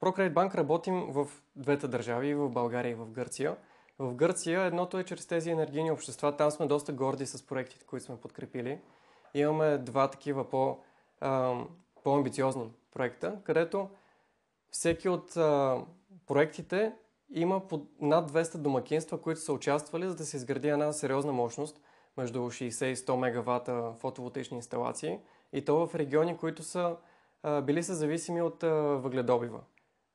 ProCredit Bank работим в двете държави, в България и в Гърция. В Гърция едното е чрез тези енергийни общества. Там сме доста горди с проектите, които сме подкрепили. Имаме два такива по, а, по-амбициозни проекта, където всеки от а, проектите има под над 200 домакинства, които са участвали, за да се изгради една сериозна мощност между 60 и 100 мегавата фотоволтични инсталации и то в региони, които са а, били са зависими от а, въгледобива.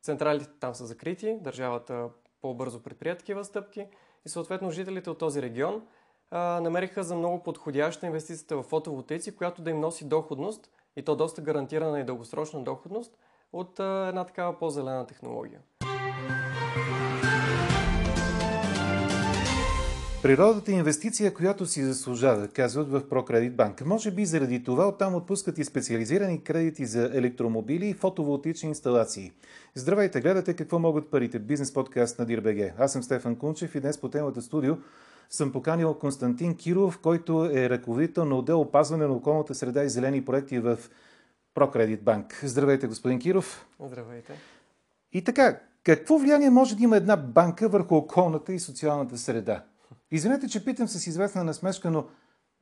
Централите там са закрити, държавата по-бързо предприя такива стъпки и съответно жителите от този регион а, намериха за много подходяща инвестицията в фотоволтаици, която да им носи доходност и то доста гарантирана и дългосрочна доходност от а, една такава по-зелена технология. Природата е инвестиция, която си заслужава, казват в ProCredit Bank. Може би заради това оттам отпускат и специализирани кредити за електромобили и фотоволтични инсталации. Здравейте, гледате какво могат парите. Бизнес подкаст на DIRBG. Аз съм Стефан Кунчев и днес по темата студио съм поканил Константин Киров, който е ръководител на отдел опазване на околната среда и зелени проекти в ProCredit Bank. Здравейте, господин Киров. Здравейте. И така, какво влияние може да има една банка върху околната и социалната среда? Извинете, че питам с известна насмешка, но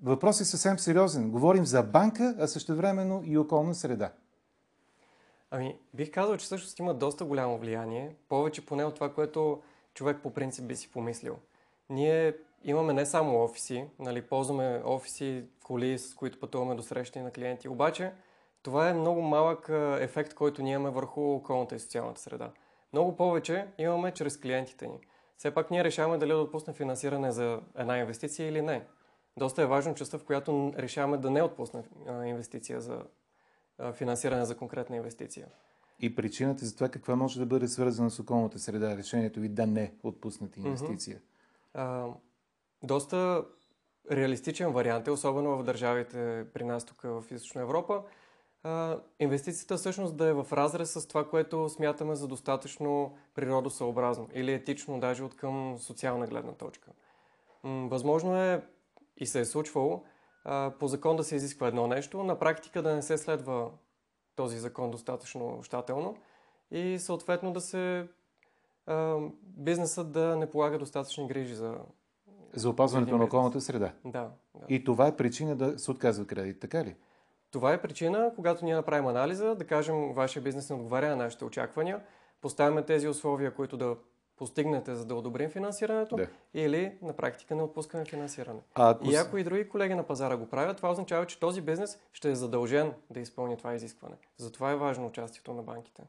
въпросът е съвсем сериозен. Говорим за банка, а също времено и околна среда. Ами, бих казал, че всъщност има доста голямо влияние. Повече поне от това, което човек по принцип би си помислил. Ние имаме не само офиси, нали, ползваме офиси, коли, с които пътуваме до срещи на клиенти. Обаче, това е много малък ефект, който ние имаме върху околната и социалната среда. Много повече имаме чрез клиентите ни все пак ние решаваме дали да отпуснем финансиране за една инвестиция или не. Доста е важно частта, в която решаваме да не отпуснем инвестиция за финансиране за конкретна инвестиция. И причината за това каква може да бъде свързана с околната среда, решението ви да не отпуснете инвестиция? Mm-hmm. А, доста реалистичен вариант е, особено в държавите при нас тук в Източна Европа, а, инвестицията всъщност да е в разрез с това, което смятаме за достатъчно природосъобразно или етично, даже от към социална гледна точка. М- възможно е и се е случвало а, по закон да се изисква едно нещо, на практика да не се следва този закон достатъчно щателно и съответно да се а, бизнесът да не полага достатъчни грижи за за опазването на околната среда. Да, да. И това е причина да се отказва кредит, така ли? Това е причина, когато ние направим анализа, да кажем, вашия бизнес не отговаря на нашите очаквания, поставяме тези условия, които да постигнете, за да одобрим финансирането, да. или на практика не отпускаме финансиране. А ако... И ако и други колеги на пазара го правят, това означава, че този бизнес ще е задължен да изпълни това изискване. Затова е важно участието на банките.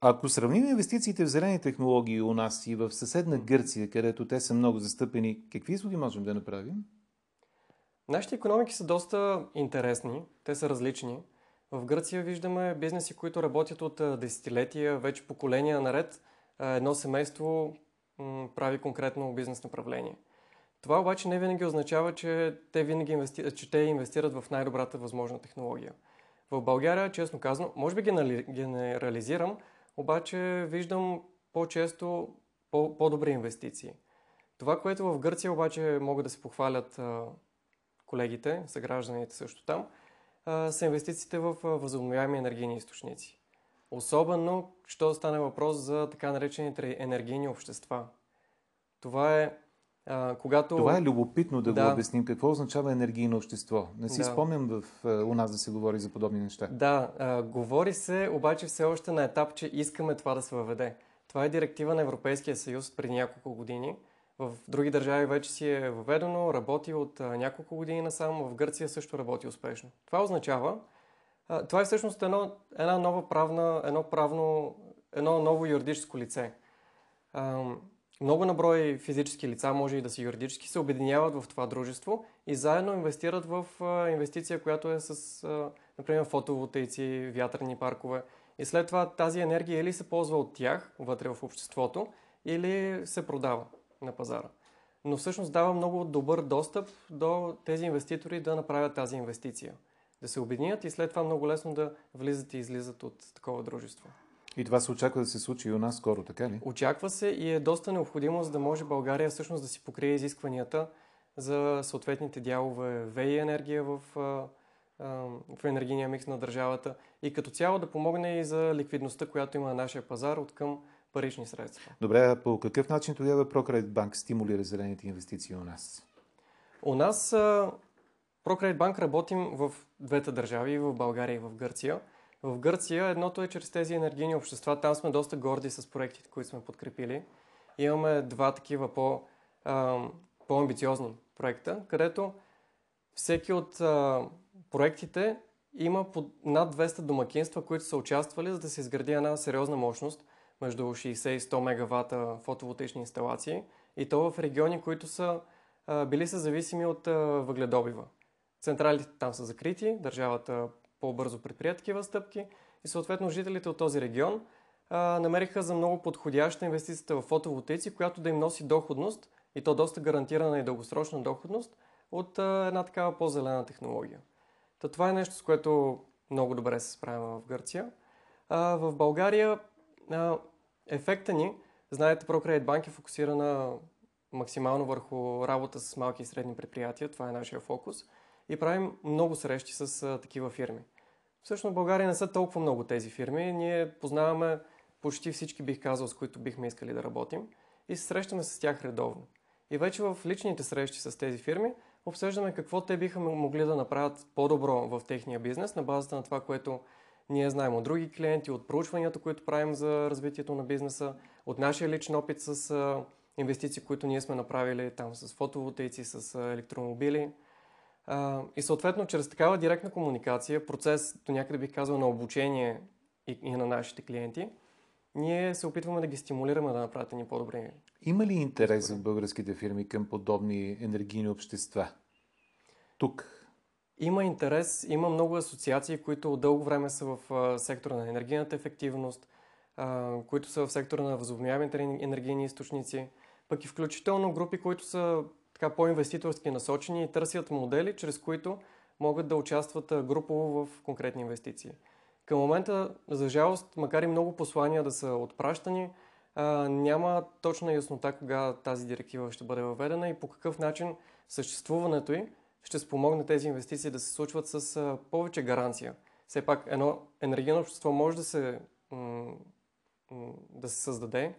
Ако сравним инвестициите в зелени технологии у нас и в съседна Гърция, където те са много застъпени, какви изводи можем да направим? Нашите економики са доста интересни, те са различни. В Гърция виждаме бизнеси, които работят от десетилетия, вече поколения наред. Едно семейство прави конкретно бизнес направление. Това обаче не винаги означава, че те, винаги инвести... че те инвестират в най-добрата възможна технология. В България, честно казано, може би генерализирам, обаче виждам по-често по-добри инвестиции. Това, което в Гърция обаче могат да се похвалят колегите, съгражданите също там, са инвестициите в възобновяеми енергийни източници. Особено, що стане въпрос за така наречените енергийни общества. Това е а, когато... Това е любопитно да, да го обясним. Какво означава енергийно общество? Не си да. спомням в, у нас да се говори за подобни неща. Да, а, говори се, обаче все още на етап, че искаме това да се въведе. Това е директива на Европейския съюз преди няколко години – в други държави вече си е въведено, работи от няколко години насам, в Гърция също работи успешно. Това означава, това е всъщност едно, една нова правна, едно правно, едно ново юридическо лице. Много наброй физически лица, може и да са юридически, се обединяват в това дружество и заедно инвестират в инвестиция, която е с, например, фотоволтейци, вятърни паркове. И след това тази енергия или се ползва от тях вътре в обществото, или се продава на пазара. Но всъщност дава много добър достъп до тези инвеститори да направят тази инвестиция. Да се обединят и след това много лесно да влизат и излизат от такова дружество. И това се очаква да се случи и у нас скоро, така ли? Очаква се и е доста необходимо, за да може България всъщност да си покрие изискванията за съответните дялове ВИ енергия в в енергийния микс на държавата и като цяло да помогне и за ликвидността, която има на нашия пазар от към парични средства. Добре, а по какъв начин тогава Bank стимулира зелените инвестиции у нас? У нас Bank работим в двете държави, в България и в Гърция. В Гърция едното е чрез тези енергийни общества. Там сме доста горди с проектите, които сме подкрепили. Имаме два такива по, а, по-амбициозни проекта, където всеки от а, проектите има под над 200 домакинства, които са участвали, за да се изгради една сериозна мощност между 60 и 100 мегавата фотоволтични инсталации и то в региони, които са били са зависими от а, въгледобива. Централите там са закрити, държавата по-бързо предприя такива стъпки и съответно жителите от този регион намериха за много подходяща инвестицията в фотоволтейци, която да им носи доходност и то доста гарантирана и дългосрочна доходност от една такава по-зелена технология. Та това е нещо, с което много добре се справяме в Гърция. В България ефекта ни, знаете, ProCredit Bank е фокусирана максимално върху работа с малки и средни предприятия. Това е нашия фокус. И правим много срещи с а, такива фирми. Всъщност в България не са толкова много тези фирми. Ние познаваме почти всички, бих казал, с които бихме искали да работим и се срещаме с тях редовно. И вече в личните срещи с тези фирми обсъждаме какво те биха могли да направят по-добро в техния бизнес на базата на това, което ние знаем от други клиенти, от проучванията, които правим за развитието на бизнеса, от нашия личен опит с инвестиции, които ние сме направили там с фотоволтейци, с електромобили. И съответно, чрез такава директна комуникация, процес до някъде бих казал на обучение и, на нашите клиенти, ние се опитваме да ги стимулираме да направят ни по-добре. Има ли интерес в българските фирми към подобни енергийни общества? Тук. Има интерес, има много асоциации, които от дълго време са в сектора на енергийната ефективност, които са в сектора на възобновяемите енергийни източници, пък и включително групи, които са така по-инвеститорски насочени и търсят модели, чрез които могат да участват групово в конкретни инвестиции. Към момента, за жалост, макар и много послания да са отпращани, няма точна яснота кога тази директива ще бъде въведена и по какъв начин съществуването й ще спомогне тези инвестиции да се случват с повече гаранция. Все пак едно енергийно общество може да се, да се създаде,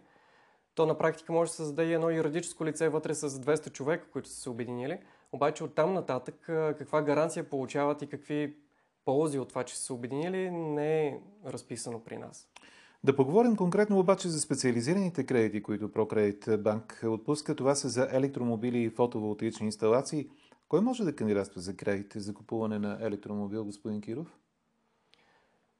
то на практика може да се създаде и едно юридическо лице вътре с 200 човека, които са се обединили. Обаче от там нататък каква гаранция получават и какви ползи от това, че са се обединили, не е разписано при нас. Да поговорим конкретно обаче за специализираните кредити, които ProCredit Bank отпуска. Това са за електромобили и фотоволтаични инсталации. Кой може да кандидатства за кредит за купуване на електромобил, господин Киров?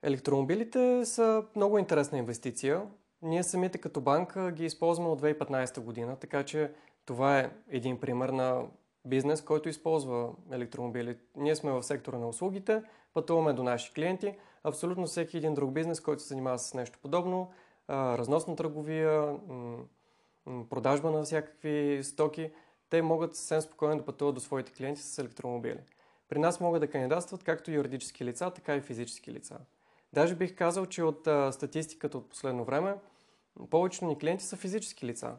Електромобилите са много интересна инвестиция. Ние самите като банка ги използваме от 2015 година, така че това е един пример на бизнес, който използва електромобили. Ние сме в сектора на услугите, пътуваме до наши клиенти. Абсолютно всеки един друг бизнес, който се занимава с нещо подобно, разносна търговия, продажба на всякакви стоки, те могат съвсем спокойно да пътуват до своите клиенти с електромобили. При нас могат да кандидатстват както юридически лица, така и физически лица. Даже бих казал, че от статистиката от последно време, повечето ни клиенти са физически лица.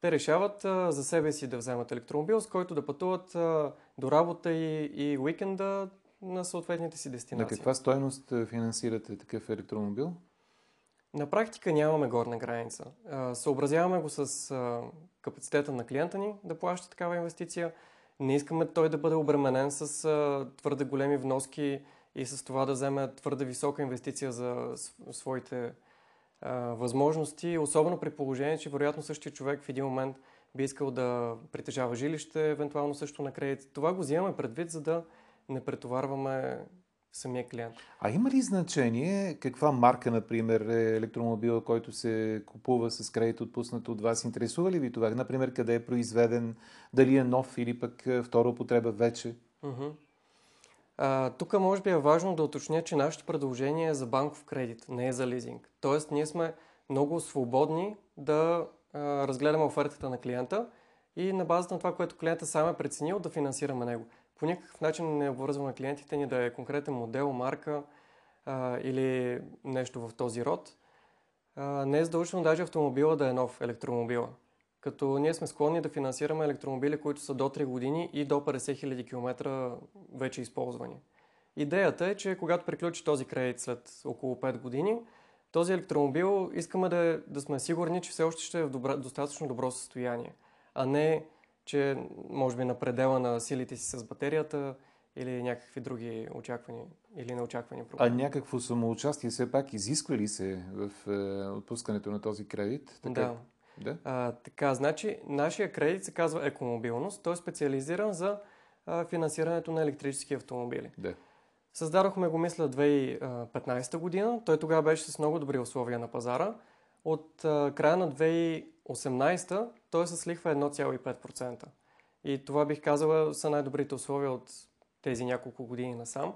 Те решават а, за себе си да вземат електромобил, с който да пътуват а, до работа и, и уикенда на съответните си дестинации. На каква стойност финансирате такъв електромобил? На практика нямаме горна граница. Съобразяваме го с капацитета на клиента ни да плаща такава инвестиция. Не искаме той да бъде обременен с твърде големи вноски и с това да вземе твърде висока инвестиция за своите възможности, особено при положение, че вероятно същия човек в един момент би искал да притежава жилище, евентуално също на кредит. Това го взимаме предвид, за да не претоварваме самия клиент. А има ли значение каква марка, например, е електромобила, който се купува с кредит отпуснат от вас? Интересува ли ви това? Например, къде е произведен, дали е нов или пък е, втора употреба вече? Uh-huh. А, тук може би е важно да уточня, че нашето предложение е за банков кредит, не е за лизинг. Тоест, ние сме много свободни да а, разгледаме офертата на клиента и на базата на това, което клиента сам е преценил, да финансираме него по никакъв начин не обвързваме клиентите ни да е конкретен модел, марка а, или нещо в този род. А, не е задължително даже автомобила да е нов електромобила. Като ние сме склонни да финансираме електромобили, които са до 3 години и до 50 000 км вече използвани. Идеята е, че когато приключи този кредит след около 5 години, този електромобил искаме да, да сме сигурни, че все още ще е в добра, достатъчно добро състояние, а не, че може би на предела на силите си с батерията или някакви други очаквани или неочаквани проблеми. А някакво самоучастие все пак изисква ли се в е, отпускането на този кредит? Така, да. да? А, така, значи нашия кредит се казва екомобилност. Той е специализиран за а, финансирането на електрически автомобили. Да. Създадохме го, мисля, 2015 година. Той тогава беше с много добри условия на пазара. От а, края на 2018 той е с лихва 1,5%. И това бих казала са най-добрите условия от тези няколко години насам.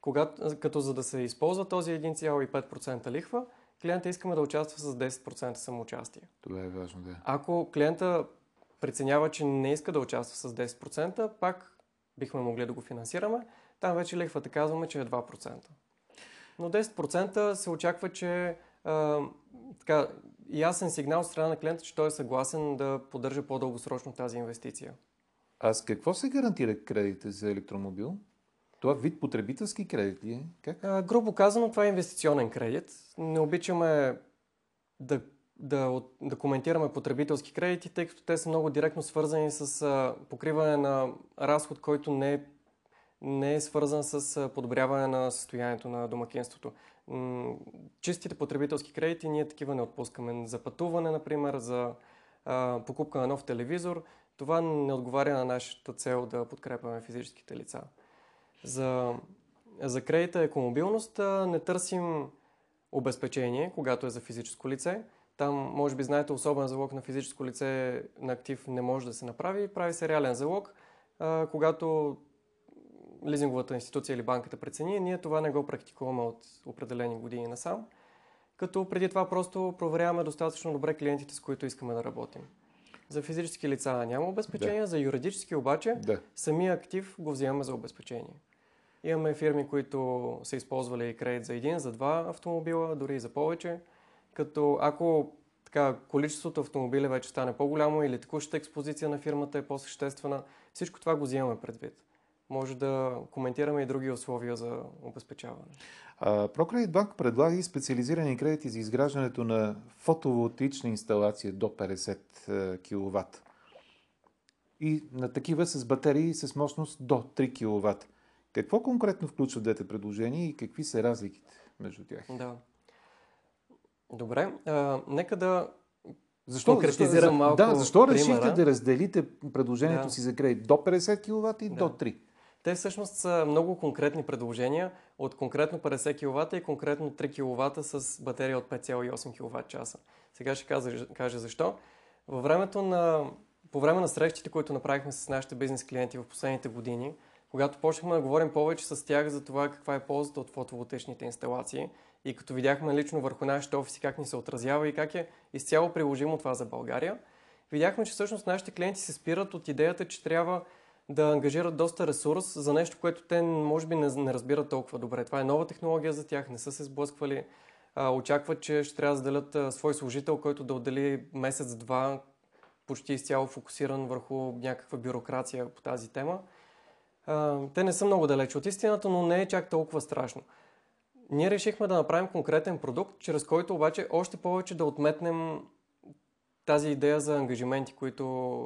Когато, като за да се използва този 1,5% лихва, клиента искаме да участва с 10% самоучастие. Това е важно, да. Ако клиента преценява, че не иска да участва с 10%, пак бихме могли да го финансираме. Там вече лихвата казваме, че е 2%. Но 10% се очаква, че а, така, ясен сигнал от страна на клиента, че той е съгласен да поддържа по-дългосрочно тази инвестиция. А с какво се гарантира кредите за електромобил? Това вид потребителски кредит ли е? Как? А, грубо казано, това е инвестиционен кредит. Не обичаме да, да, да коментираме потребителски кредити, тъй като те са много директно свързани с а, покриване на разход, който не е, не е свързан с а, подобряване на състоянието на домакинството. Чистите потребителски кредити ние такива не отпускаме. За пътуване, например, за покупка на нов телевизор – това не отговаря на нашата цел да подкрепяме физическите лица. За, за кредита екомобилност не търсим обезпечение, когато е за физическо лице. Там, може би знаете, особен залог на физическо лице на актив не може да се направи. Прави се реален залог, когато лизинговата институция или банката прецени. Ние това не го практикуваме от определени години насам. Като преди това просто проверяваме достатъчно добре клиентите, с които искаме да работим. За физически лица няма обезпечение, да. за юридически обаче да. самия актив го вземаме за обезпечение. Имаме фирми, които са използвали кредит за един, за два автомобила, дори и за повече. Като ако така, количеството автомобили вече стане по-голямо или текущата експозиция на фирмата е по-съществена, всичко това го взимаме предвид. Може да коментираме и други условия за обезпечаване. ProCredit Bank предлага и специализирани кредити за изграждането на фотоволтична инсталация до 50 е, кВт. И на такива с батерии с мощност до 3 кВт. Какво конкретно включва двете предложения и какви са разликите между тях? Да. Добре, а, нека да защо, конкретизирам малко Да, защо решихте да разделите предложението да. си за кредит до 50 кВт и да. до 3? Те всъщност са много конкретни предложения от конкретно 50 кВт и конкретно 3 кВт с батерия от 5,8 кВт часа. Сега ще кажа, кажа защо. Във времето на, по време на срещите, които направихме с нашите бизнес клиенти в последните години, когато почнахме да говорим повече с тях за това каква е ползата от фотоволтичните инсталации и като видяхме лично върху нашите офиси как ни се отразява и как е изцяло приложимо това за България, видяхме, че всъщност нашите клиенти се спират от идеята, че трябва да ангажират доста ресурс за нещо, което те може би не, не разбират толкова добре. Това е нова технология за тях, не са се сблъсквали. А, очакват, че ще трябва да заделят а, свой служител, който да отдели месец-два почти изцяло фокусиран върху някаква бюрокрация по тази тема. А, те не са много далече от истината, но не е чак толкова страшно. Ние решихме да направим конкретен продукт, чрез който обаче още повече да отметнем тази идея за ангажименти, които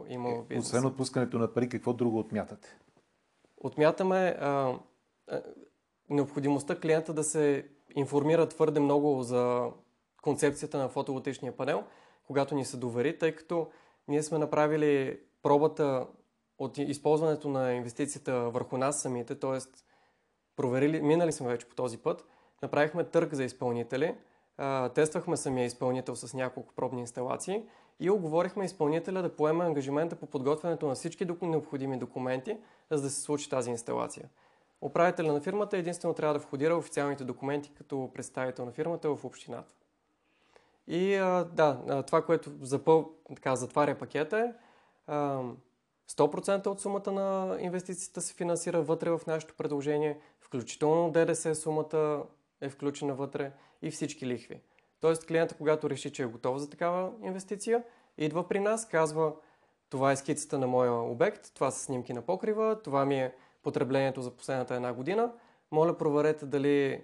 има в бизнеса. Освен отпускането на пари, какво друго отмятате? Отмятаме а, а, необходимостта клиента да се информира твърде много за концепцията на фотоволтичния панел, когато ни се довери, тъй като ние сме направили пробата от използването на инвестицията върху нас самите, т.е. проверили, минали сме вече по този път, направихме търг за изпълнители, а, тествахме самия изпълнител с няколко пробни инсталации и оговорихме изпълнителя да поеме ангажимента по подготвянето на всички необходими документи, за да се случи тази инсталация. Управителя на фирмата единствено трябва да входира официалните документи като представител на фирмата в общината. И да, това, което запъл, така, затваря пакета е а, 100% от сумата на инвестицията се финансира вътре в нашето предложение, включително ДДС сумата е включена вътре и всички лихви. Тоест клиента, когато реши, че е готов за такава инвестиция, идва при нас, казва това е скицата на моя обект, това са снимки на покрива, това ми е потреблението за последната една година. моля проверете дали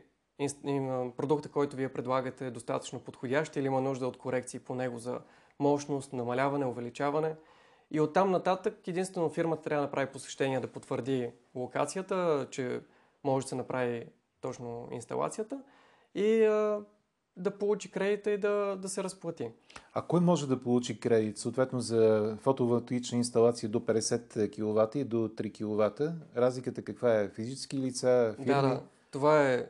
продукта, който вие предлагате е достатъчно подходящ или има нужда от корекции по него за мощност, намаляване, увеличаване. И оттам нататък единствено фирмата трябва да направи посещение да потвърди локацията, че може да се направи точно инсталацията и да получи кредита и да, да се разплати. А кой може да получи кредит? Съответно за фотоволтаична инсталация до 50 кВт и до 3 кВт. Разликата каква е? Физически лица, фирми? Да, да. Това е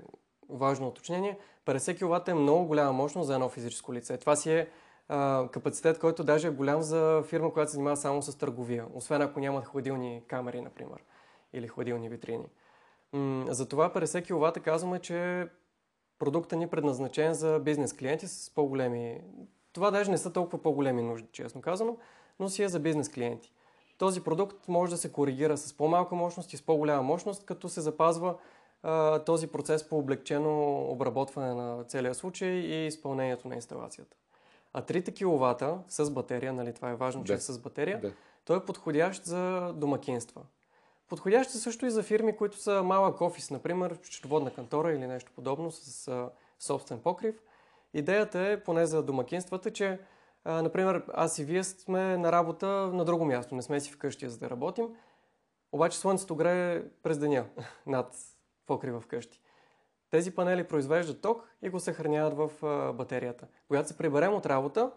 важно уточнение. 50 кВт е много голяма мощност за едно физическо лице. Това си е а, капацитет, който даже е голям за фирма, която се занимава само с търговия. Освен ако нямат хладилни камери, например, или хладилни витрини. М- затова 50 кВт казваме, че продукта ни е предназначен за бизнес клиенти с по-големи... Това даже не са толкова по-големи нужди, честно казано, но си е за бизнес клиенти. Този продукт може да се коригира с по-малка мощност и с по-голяма мощност, като се запазва а, този процес по облегчено обработване на целия случай и изпълнението на инсталацията. А 3 кВт с батерия, нали, това е важно, че да. е с батерия, да. той е подходящ за домакинства. Подходящ е също и за фирми, които са малък офис, например, счетоводна кантора или нещо подобно с собствен покрив. Идеята е, поне за домакинствата, че, например, аз и вие сме на работа на друго място, не сме си вкъщи за да работим, обаче слънцето грее през деня над покрива вкъщи. Тези панели произвеждат ток и го съхраняват в батерията. Когато се приберем от работа,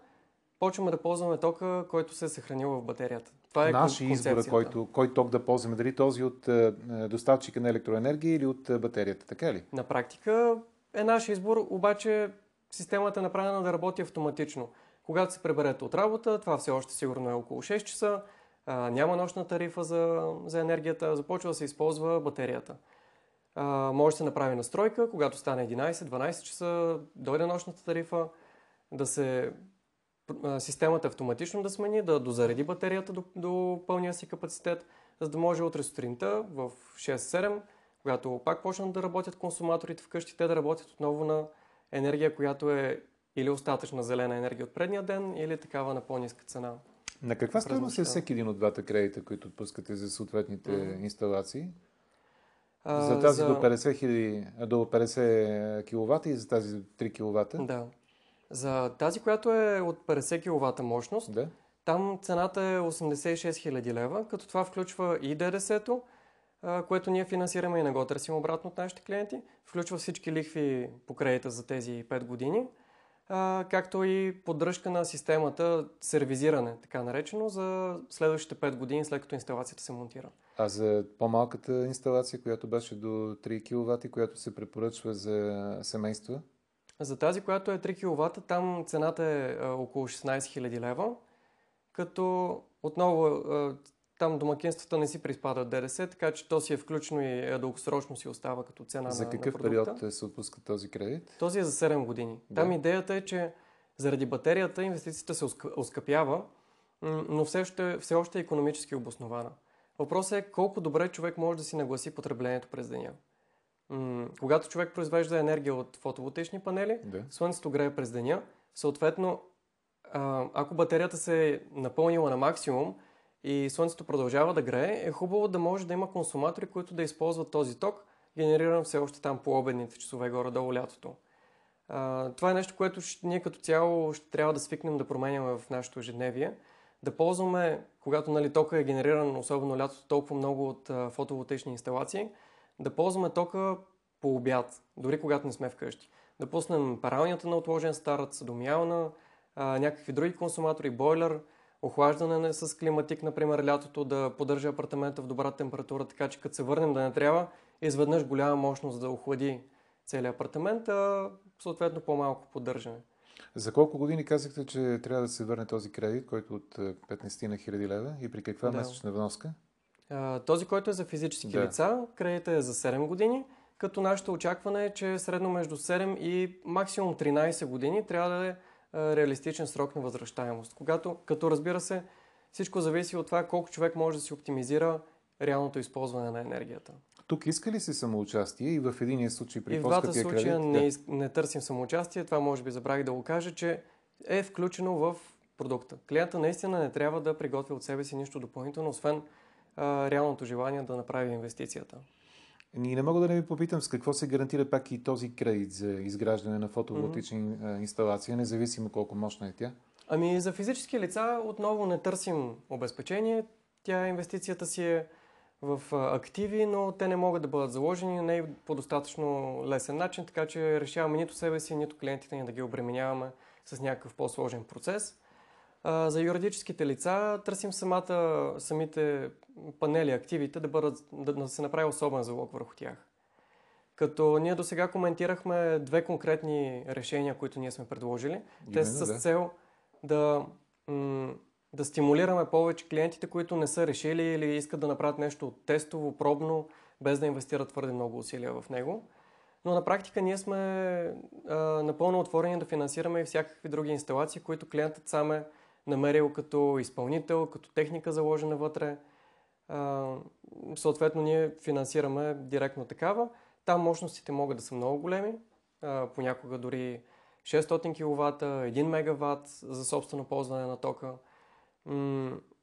почваме да ползваме тока, който се е съхранил в батерията. Това е Наш избор, който, кой ток да ползваме, дали този от е, доставчика на електроенергия или от е, батерията, така ли? На практика е наш избор, обаче системата е направена да работи автоматично. Когато се приберете от работа, това все още сигурно е около 6 часа, а, няма нощна тарифа за, за енергията, започва да се използва батерията. А, може да се направи настройка, когато стане 11-12 часа, дойде нощната тарифа, да се системата автоматично да смени, да дозареди батерията до, до пълния си капацитет, за да може утре сутринта в 6-7, когато пак почнат да работят консуматорите вкъщи, те да работят отново на енергия, която е или остатъчна зелена енергия от предния ден, или такава на по-ниска цена. На каква стоеност е всеки един от двата кредита, които отпускате за съответните mm-hmm. инсталации? за тази за... до 50, до 50 кВт и за тази 3 кВт? Да. За тази, която е от 50 кВт мощност, да. там цената е 86 000 лева, като това включва и ДДС-то, което ние финансираме и не го търсим обратно от нашите клиенти. Включва всички лихви по кредита за тези 5 години, както и поддръжка на системата, сервизиране, така наречено, за следващите 5 години, след като инсталацията се монтира. А за по-малката инсталация, която беше до 3 кВт, която се препоръчва за семейства? За тази, която е 3 кВт, там цената е а, около 16 000 лева, като отново а, там домакинствата не си приспадат ДДС, така че то си е включено и е дългосрочно си остава като цена За на какъв на период се отпуска този кредит? Този е за 7 години. Да. Там идеята е, че заради батерията инвестицията се оскъпява, но все още, все още е економически обоснована. Въпросът е колко добре човек може да си нагласи потреблението през деня. М- когато човек произвежда енергия от фотоволтични панели, да. слънцето грее през деня, съответно, а, ако батерията се е напълнила на максимум и слънцето продължава да грее, е хубаво да може да има консуматори, които да използват този ток, генериран все още там по обедните часове горе-долу лятото. А, това е нещо, което ще, ние като цяло ще трябва да свикнем да променяме в нашето ежедневие. Да ползваме, когато нали, тока е генериран, особено лятото, толкова много от а, фотоволтични инсталации – да ползваме тока по обяд, дори когато не сме вкъщи. Да пуснем паралнята на отложен старец, домиална, а, някакви други консуматори, бойлер, охлаждане с климатик, например, лятото да поддържа апартамента в добра температура, така че като се върнем да не трябва изведнъж голяма мощност да охлади целият апартамент, а съответно по-малко поддържане. За колко години казахте, че трябва да се върне този кредит, който от 15 на хиляди лева и при каква да. месечна вноска? Този, който е за физически да. лица, кредита е за 7 години, като нашето очакване е, че средно между 7 и максимум 13 години трябва да е реалистичен срок на възвръщаемост. Когато, като разбира се, всичко зависи от това колко човек може да си оптимизира реалното използване на енергията. Тук иска ли се самоучастие и в единия случай при И в двата случая кредит? не, да. не търсим самоучастие. Това може би забравих да го кажа, че е включено в продукта. Клиента наистина не трябва да приготвя от себе си нищо допълнително, освен а, реалното желание да направи инвестицията. Ние не мога да не ви попитам с какво се гарантира пак и този кредит за изграждане на фотоволтична mm-hmm. инсталация, независимо колко мощна е тя? Ами за физически лица отново не търсим обезпечение. Тя инвестицията си е в активи, но те не могат да бъдат заложени не по достатъчно лесен начин, така че решаваме нито себе си, нито клиентите ни да ги обременяваме с някакъв по-сложен процес. За юридическите лица търсим самата, самите панели, активите да, бъдат, да, да се направи особен залог върху тях. Като ние до сега коментирахме две конкретни решения, които ние сме предложили. Именно, Те са с да. цел да, да стимулираме повече клиентите, които не са решили или искат да направят нещо тестово, пробно, без да инвестират твърде много усилия в него. Но на практика ние сме а, напълно отворени да финансираме и всякакви други инсталации, които клиентът сам е намерил като изпълнител, като техника заложена вътре. А, съответно, ние финансираме директно такава. Там мощностите могат да са много големи, а, понякога дори 600 кВт, 1 МВт за собствено ползване на тока.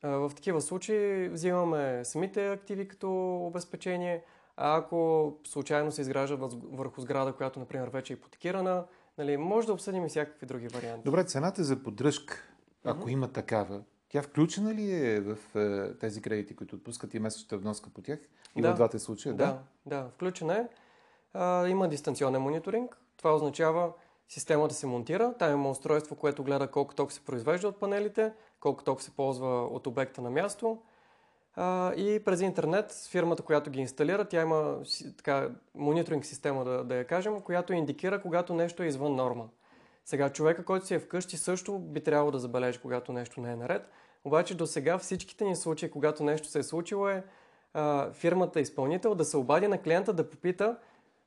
В такива случаи взимаме самите активи като обезпечение, а ако случайно се изгражда върху сграда, която, например, вече е ипотекирана, нали, може да обсъдим и всякакви други варианти. Добре, цената за поддръжка, ако има такава, тя включена ли е в е, тези кредити, които отпускат и месечната вноска по тях? И да, в двата случая? Да, да, да включена е. А, има дистанционен мониторинг. Това означава системата се монтира. Там има устройство, което гледа колко ток се произвежда от панелите, колко ток се ползва от обекта на място. А, и през интернет фирмата, която ги инсталира, тя има така, мониторинг система, да, да я кажем, която индикира, когато нещо е извън норма. Сега човека, който си е вкъщи, също би трябвало да забележи, когато нещо не е наред. Обаче до сега всичките ни случаи, когато нещо се е случило е а, фирмата изпълнител да се обади на клиента да попита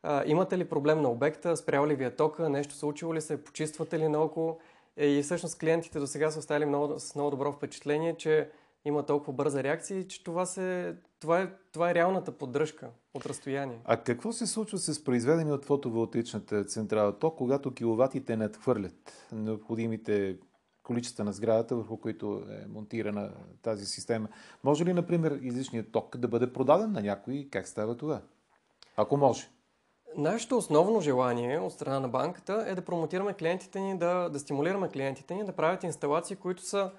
а, имате ли проблем на обекта, спрял ли ви е тока, нещо случило ли се, почиствате ли наоколо. Е, и всъщност клиентите до сега са оставили много, с много добро впечатление, че има толкова бърза реакция, че това, се, това, е, това е реалната поддръжка от разстояние. А какво се случва с произведени от фотоволтичната централа ток, когато киловатите надхвърлят необходимите количества на сградата, върху които е монтирана тази система? Може ли, например, излишният ток да бъде продаден на някой? Как става това? Ако може. Нашето основно желание от страна на банката е да промотираме клиентите ни, да, да стимулираме клиентите ни да правят инсталации, които са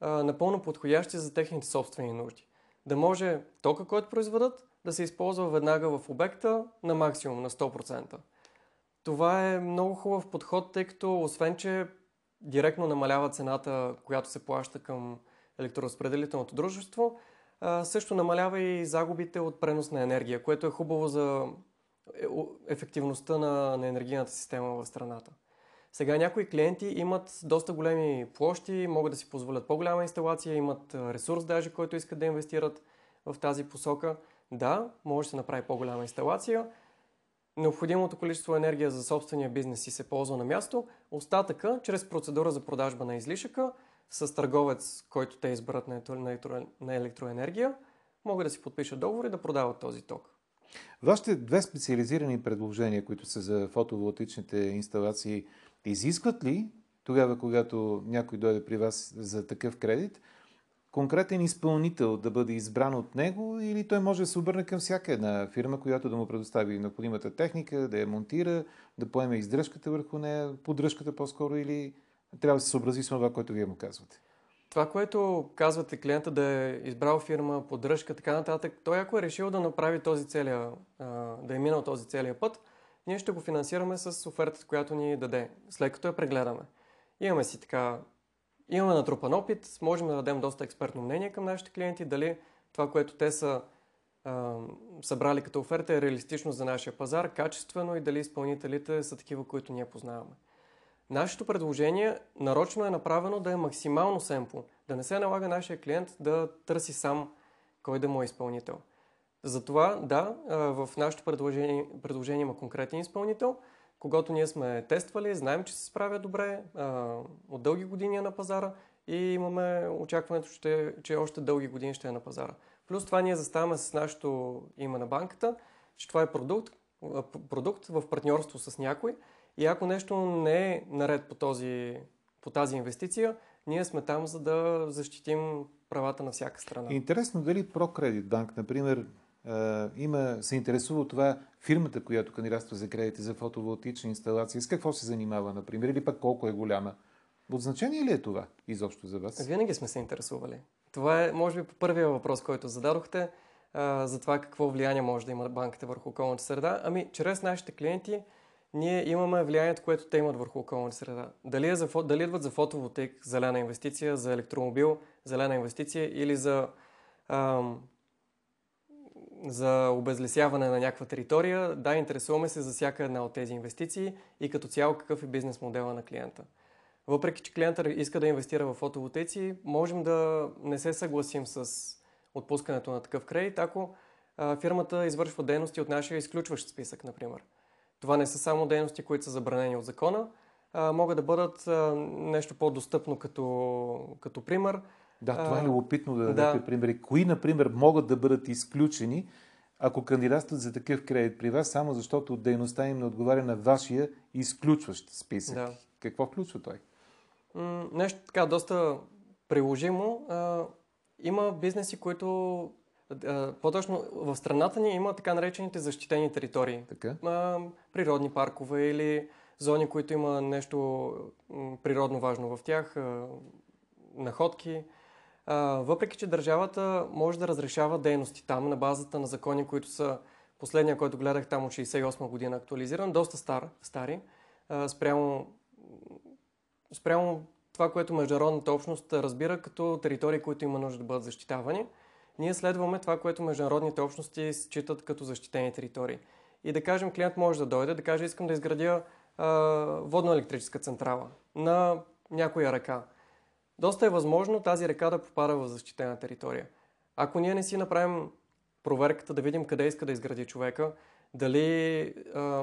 а, напълно подходящи за техните собствени нужди. Да може тока, който произведат, да се използва веднага в обекта на максимум, на 100%. Това е много хубав подход, тъй като освен, че директно намалява цената, която се плаща към електроразпределителното дружество, също намалява и загубите от пренос на енергия, което е хубаво за е, ефективността на, на енергийната система в страната. Сега някои клиенти имат доста големи площи, могат да си позволят по-голяма инсталация, имат ресурс даже, който искат да инвестират в тази посока. Да, може да се направи по-голяма инсталация. Необходимото количество енергия за собствения бизнес си се ползва на място. Остатъка, чрез процедура за продажба на излишъка, с търговец, който те изберат на електроенергия, могат да си подпишат договор и да продават този ток. Вашите две специализирани предложения, които са за фотоволтичните инсталации, изискват ли тогава, когато някой дойде при вас за такъв кредит, конкретен изпълнител да бъде избран от него или той може да се обърне към всяка една фирма, която да му предостави необходимата техника, да я монтира, да поеме издръжката върху нея, поддръжката по-скоро или трябва да се съобрази с това, което вие му казвате? Това, което казвате клиента да е избрал фирма, поддръжка, така нататък, той ако е решил да направи този целия, да е минал този целия път, ние ще го финансираме с офертата, която ни даде, след като я прегледаме. Имаме си така, имаме натрупан опит, можем да дадем доста експертно мнение към нашите клиенти, дали това, което те са а, събрали като оферта е реалистично за нашия пазар, качествено и дали изпълнителите са такива, които ние познаваме. Нашето предложение нарочно е направено да е максимално семпо, да не се налага нашия клиент да търси сам кой да му е изпълнител. Затова, да, в нашето предложение, предложение има конкретен изпълнител, когато ние сме тествали, знаем, че се справя добре, от дълги години е на пазара и имаме очакването, че, че още дълги години ще е на пазара. Плюс това ние заставаме с нашето име на банката, че това е продукт, продукт в партньорство с някой, и ако нещо не е наред по, този, по тази инвестиция, ние сме там, за да защитим правата на всяка страна. Интересно дали ProCredit Bank, например, а, има, се интересува от това фирмата, която кандидатства за кредити за фотоволтична инсталация, с какво се занимава, например, или пък колко е голяма. От значение ли е това изобщо за вас? Винаги сме се интересували. Това е, може би, първия въпрос, който зададохте а, за това какво влияние може да има банката върху околната среда. Ами, чрез нашите клиенти ние имаме влиянието, което те имат върху околната среда. Дали, е за, дали идват за фотоволтейк, зелена инвестиция, за електромобил, зелена инвестиция или за, ам, за обезлесяване на някаква територия, да, интересуваме се за всяка една от тези инвестиции и като цяло какъв е бизнес модела на клиента. Въпреки, че клиента иска да инвестира в фотоволтейци, можем да не се съгласим с отпускането на такъв кредит, ако а, фирмата извършва дейности от нашия изключващ списък, например. Това не са само дейности, които са забранени от закона, а, могат да бъдат а, нещо по-достъпно като, като пример. Да, това е любопитно да дадете да. примери. Кои, например, могат да бъдат изключени, ако кандидатстват за такъв кредит при вас, само защото дейността им не отговаря на вашия изключващ списък. Да. Какво включва той? М- нещо така доста приложимо. А, има бизнеси, които по-точно в страната ни има така наречените защитени територии. Така? Природни паркове или зони, които има нещо природно важно в тях, находки. Въпреки, че държавата може да разрешава дейности там на базата на закони, които са последния, който гледах там от 68 година актуализиран, доста стар, стари, спрямо, спрямо това, което международната общност разбира като територии, които има нужда да бъдат защитавани. Ние следваме това, което международните общности считат като защитени територии. И да кажем, клиент може да дойде, да каже, искам да изградя водно-електрическа централа на някоя река. Доста е възможно тази река да попада в защитена територия. Ако ние не си направим проверката да видим къде иска да изгради човека, дали,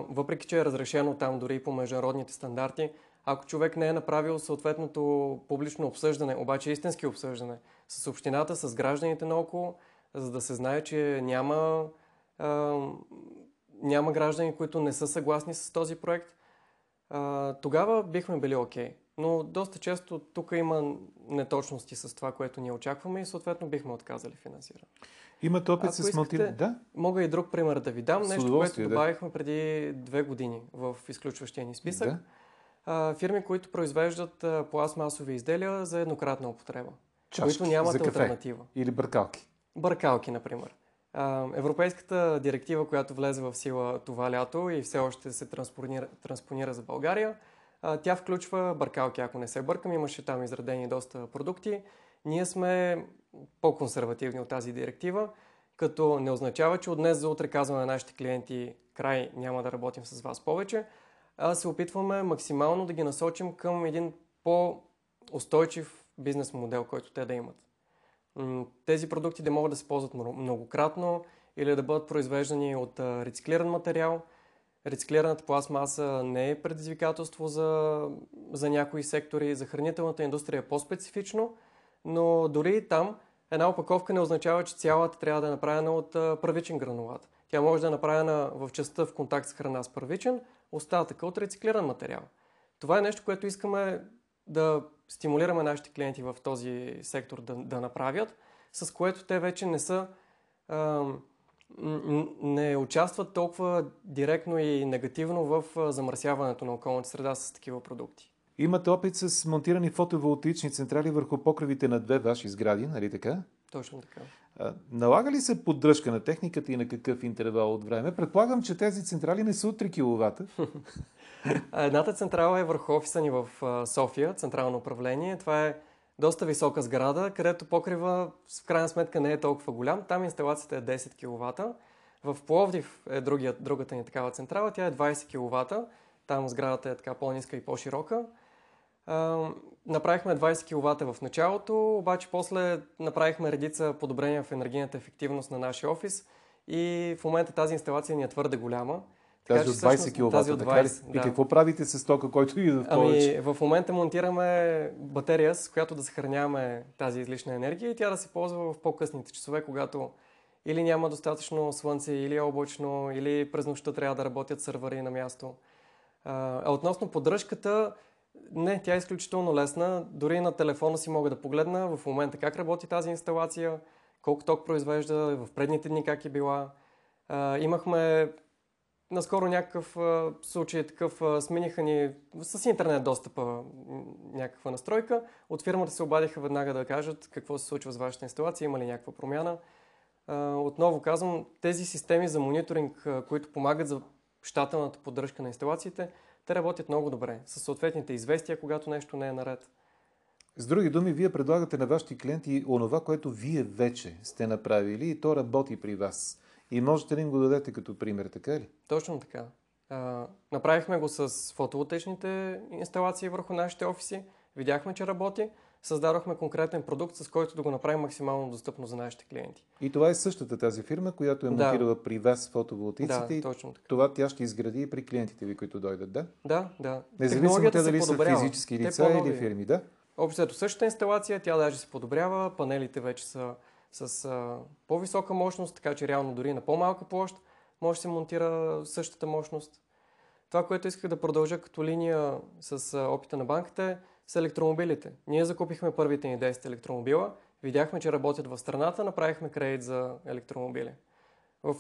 въпреки че е разрешено там дори по международните стандарти, ако човек не е направил съответното публично обсъждане, обаче истински обсъждане с общината, с гражданите наоколо, за да се знае, че няма, няма граждани, които не са съгласни с този проект, тогава бихме били окей. Okay. Но доста често тук има неточности с това, което ние очакваме и съответно бихме отказали финансиране. Имате опит с мотив? Да. Мога и друг пример да ви дам. С Нещо, което добавихме да. преди две години в изключващия ни списък. Да а, фирми, които произвеждат а, пластмасови изделия за еднократна употреба. Чашки, които нямат за кафе. альтернатива. Или бъркалки. Бъркалки, например. А, европейската директива, която влезе в сила това лято и все още се транспонира, транспонира за България, тя включва бъркалки, ако не се бъркам. Имаше там изредени доста продукти. Ние сме по-консервативни от тази директива, като не означава, че от днес за утре казваме на нашите клиенти край, няма да работим с вас повече, а се опитваме максимално да ги насочим към един по-устойчив бизнес модел, който те да имат. Тези продукти да могат да се ползват многократно или да бъдат произвеждани от рециклиран материал. Рециклираната пластмаса не е предизвикателство за, за някои сектори. За хранителната индустрия по-специфично, но дори и там една опаковка не означава, че цялата трябва да е направена от първичен гранулат. Тя може да е направена в частта в контакт с храна с първичен, остатъка от рециклиран материал. Това е нещо, което искаме да стимулираме нашите клиенти в този сектор да, да направят, с което те вече не са а, не участват толкова директно и негативно в замърсяването на околната среда с такива продукти. Имате опит с монтирани фотоволтични централи върху покривите на две ваши сгради, нали така? Точно така. Налага ли се поддръжка на техниката и на какъв интервал от време? Предполагам, че тези централи не са от 3 кВт. Едната централа е върху офиса ни в София, централно управление. Това е доста висока сграда, където покрива в крайна сметка не е толкова голям. Там инсталацията е 10 кВт. В Пловдив е другия, другата ни такава централа. Тя е 20 кВт. Там сградата е така по-ниска и по-широка направихме 20 кВт в началото, обаче после направихме редица подобрения в енергийната ефективност на нашия офис и в момента тази инсталация ни е твърде голяма. Тази от 20 кВт. Тази от 20, да. И какво правите с тока, който идва в повече? Ами, в момента монтираме батерия, с която да съхраняваме тази излишна енергия и тя да се ползва в по-късните часове, когато или няма достатъчно слънце, или е облачно, или през нощта трябва да работят сървъри на място. А относно поддръжката, не, тя е изключително лесна. Дори на телефона си мога да погледна в момента как работи тази инсталация, колко ток произвежда, в предните дни как е била. А, имахме наскоро някакъв а, случай такъв, а, смениха ни с интернет достъпа някаква настройка. От фирмата се обадиха веднага да кажат какво се случва с вашата инсталация, има ли някаква промяна. А, отново казвам, тези системи за мониторинг, а, които помагат за щателната поддръжка на инсталациите, те работят много добре, с съответните известия, когато нещо не е наред. С други думи, вие предлагате на вашите клиенти онова, което вие вече сте направили и то работи при вас. И можете ли им го дадете като пример, така ли? Точно така. А, направихме го с фотоволтечните инсталации върху нашите офиси. Видяхме, че работи. Създадохме конкретен продукт, с който да го направим максимално достъпно за нашите клиенти. И това е същата тази фирма, която е монтирала да. при вас фотоволтиците. Да, точно така. Това тя ще изгради и при клиентите ви, които дойдат, да? Да, да. Независимо те дали са физически лица или фирми, да? Общото същата инсталация, тя даже се подобрява, панелите вече са с а, по-висока мощност, така че реално дори на по-малка площ може да се монтира същата мощност. Това, което исках да продължа като линия с а, опита на банката е с електромобилите. Ние закупихме първите ни 10 електромобила, видяхме, че работят в страната, направихме кредит за електромобили. В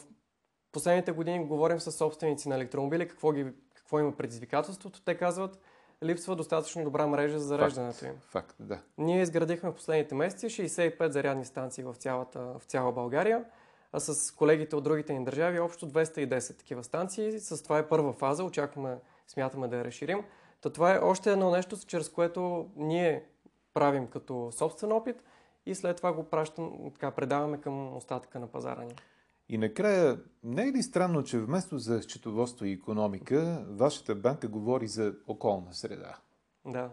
последните години говорим с собственици на електромобили, какво, ги, какво има предизвикателството. Те казват, липсва достатъчно добра мрежа за зареждането им. Факт, да. Ние изградихме в последните месеци 65 зарядни станции в, цялата, в цяла България, а с колегите от другите ни държави общо 210 такива станции. С това е първа фаза, очакваме, смятаме да я разширим. Та това е още едно нещо, чрез което ние правим като собствен опит и след това го пращам, така, предаваме към остатъка на пазара ни. И накрая, не е ли странно, че вместо за счетоводство и економика, вашата банка говори за околна среда? Да.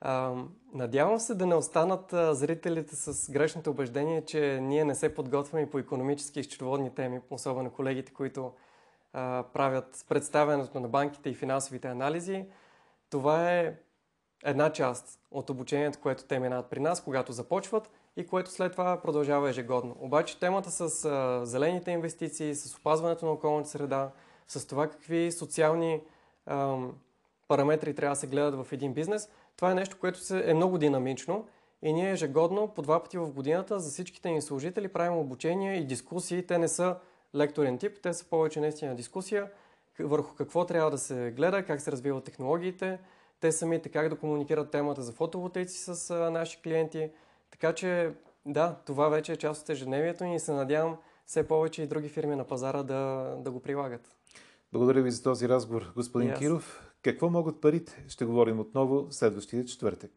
А, надявам се да не останат зрителите с грешното убеждение, че ние не се подготвяме по економически и счетоводни теми, особено колегите, които а, правят представянето на банките и финансовите анализи. Това е една част от обучението, което те минават при нас, когато започват – и което след това продължава ежегодно. Обаче темата с а, зелените инвестиции, с опазването на околната среда, с това какви социални а, параметри трябва да се гледат в един бизнес, това е нещо, което се, е много динамично и ние ежегодно, по два пъти в годината, за всичките ни служители правим обучения и дискусии. Те не са лекторен тип, те са повече наистина дискусия върху какво трябва да се гледа, как се развиват технологиите, те самите как да комуникират темата за фотоволтейци с а, наши клиенти, така че, да, това вече е част от ежедневието ни и се надявам все повече и други фирми на пазара да, да го прилагат. Благодаря ви за този разговор, господин yes. Киров. Какво могат парите? Ще говорим отново следващия четвъртък.